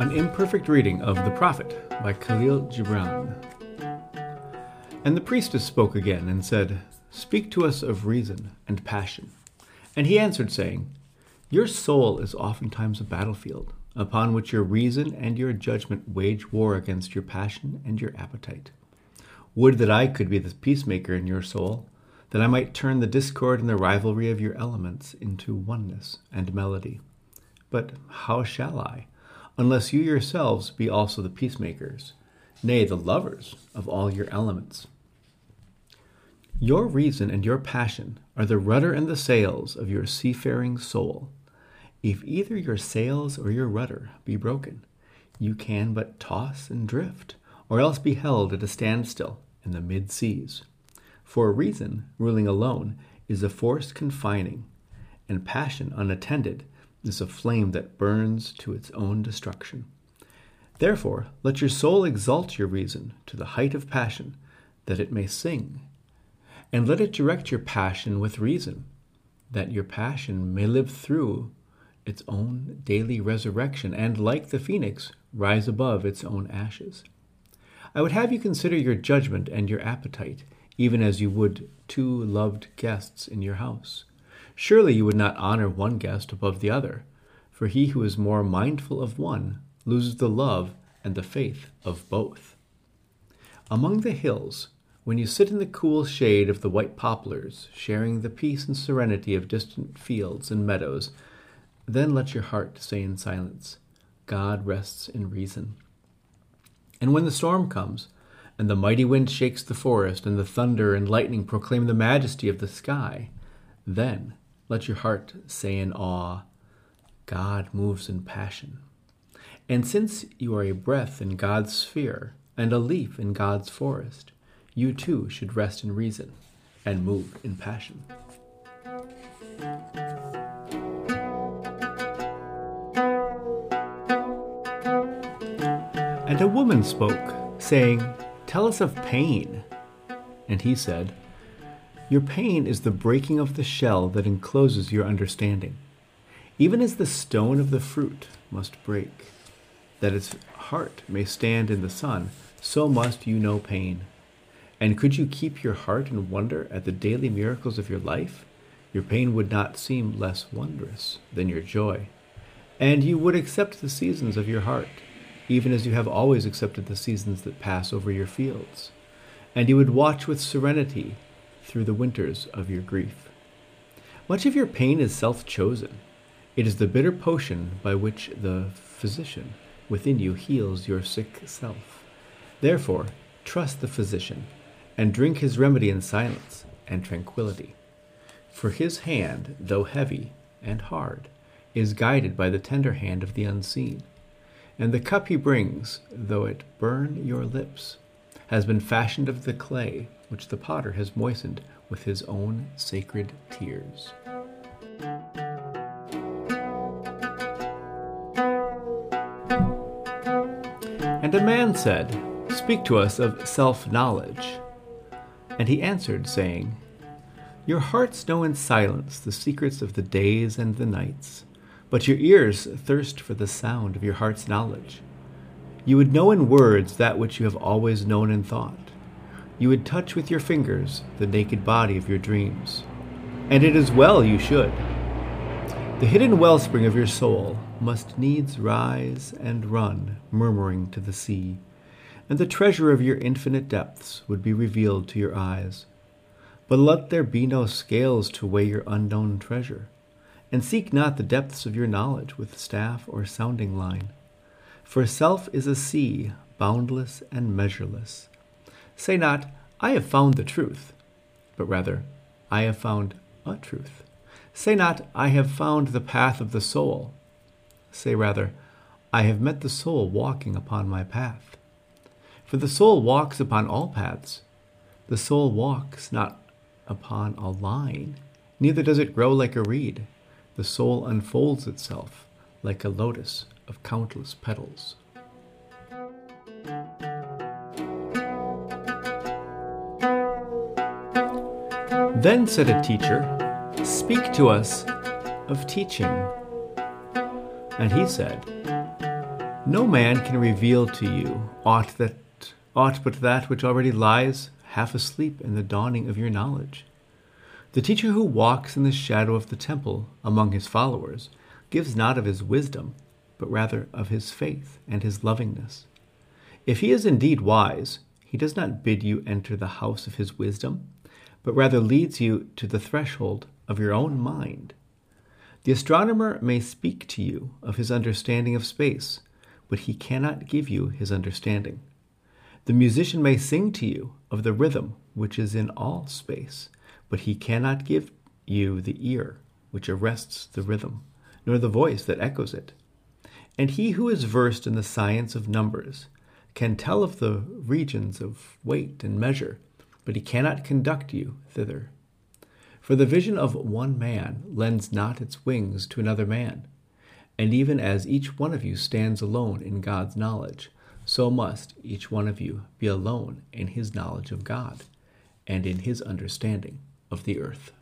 An imperfect reading of The Prophet by Khalil Gibran. And the priestess spoke again and said, Speak to us of reason and passion. And he answered, saying, Your soul is oftentimes a battlefield, upon which your reason and your judgment wage war against your passion and your appetite. Would that I could be the peacemaker in your soul, that I might turn the discord and the rivalry of your elements into oneness and melody. But how shall I? Unless you yourselves be also the peacemakers, nay, the lovers of all your elements. Your reason and your passion are the rudder and the sails of your seafaring soul. If either your sails or your rudder be broken, you can but toss and drift, or else be held at a standstill in the mid seas. For reason, ruling alone, is a force confining, and passion unattended is a flame that burns to its own destruction. Therefore, let your soul exalt your reason to the height of passion, that it may sing. And let it direct your passion with reason, that your passion may live through its own daily resurrection, and, like the phoenix, rise above its own ashes. I would have you consider your judgment and your appetite, even as you would two loved guests in your house. Surely you would not honor one guest above the other, for he who is more mindful of one loses the love and the faith of both. Among the hills, when you sit in the cool shade of the white poplars, sharing the peace and serenity of distant fields and meadows, then let your heart say in silence, God rests in reason. And when the storm comes, and the mighty wind shakes the forest, and the thunder and lightning proclaim the majesty of the sky, then let your heart say in awe, God moves in passion. And since you are a breath in God's sphere and a leaf in God's forest, you too should rest in reason and move in passion. And a woman spoke, saying, Tell us of pain. And he said, your pain is the breaking of the shell that encloses your understanding. Even as the stone of the fruit must break, that its heart may stand in the sun, so must you know pain. And could you keep your heart in wonder at the daily miracles of your life, your pain would not seem less wondrous than your joy. And you would accept the seasons of your heart, even as you have always accepted the seasons that pass over your fields. And you would watch with serenity through the winters of your grief. Much of your pain is self chosen. It is the bitter potion by which the physician within you heals your sick self. Therefore, trust the physician, and drink his remedy in silence and tranquility. For his hand, though heavy and hard, is guided by the tender hand of the unseen. And the cup he brings, though it burn your lips, has been fashioned of the clay which the potter has moistened with his own sacred tears. And a man said, Speak to us of self knowledge. And he answered, saying, Your hearts know in silence the secrets of the days and the nights, but your ears thirst for the sound of your heart's knowledge. You would know in words that which you have always known in thought you would touch with your fingers the naked body of your dreams. And it is well you should. The hidden wellspring of your soul must needs rise and run, murmuring to the sea, and the treasure of your infinite depths would be revealed to your eyes. But let there be no scales to weigh your unknown treasure, and seek not the depths of your knowledge with staff or sounding line. For self is a sea, boundless and measureless Say not, I have found the truth, but rather, I have found a truth. Say not, I have found the path of the soul. Say rather, I have met the soul walking upon my path. For the soul walks upon all paths. The soul walks not upon a line, neither does it grow like a reed. The soul unfolds itself like a lotus of countless petals. Then said a teacher, Speak to us of teaching. And he said, No man can reveal to you aught that aught but that which already lies half asleep in the dawning of your knowledge. The teacher who walks in the shadow of the temple among his followers gives not of his wisdom, but rather of his faith and his lovingness. If he is indeed wise, he does not bid you enter the house of his wisdom, but rather leads you to the threshold of your own mind. The astronomer may speak to you of his understanding of space, but he cannot give you his understanding. The musician may sing to you of the rhythm which is in all space, but he cannot give you the ear which arrests the rhythm, nor the voice that echoes it. And he who is versed in the science of numbers can tell of the regions of weight and measure, but he cannot conduct you thither. For the vision of one man lends not its wings to another man. And even as each one of you stands alone in God's knowledge, so must each one of you be alone in his knowledge of God and in his understanding of the earth.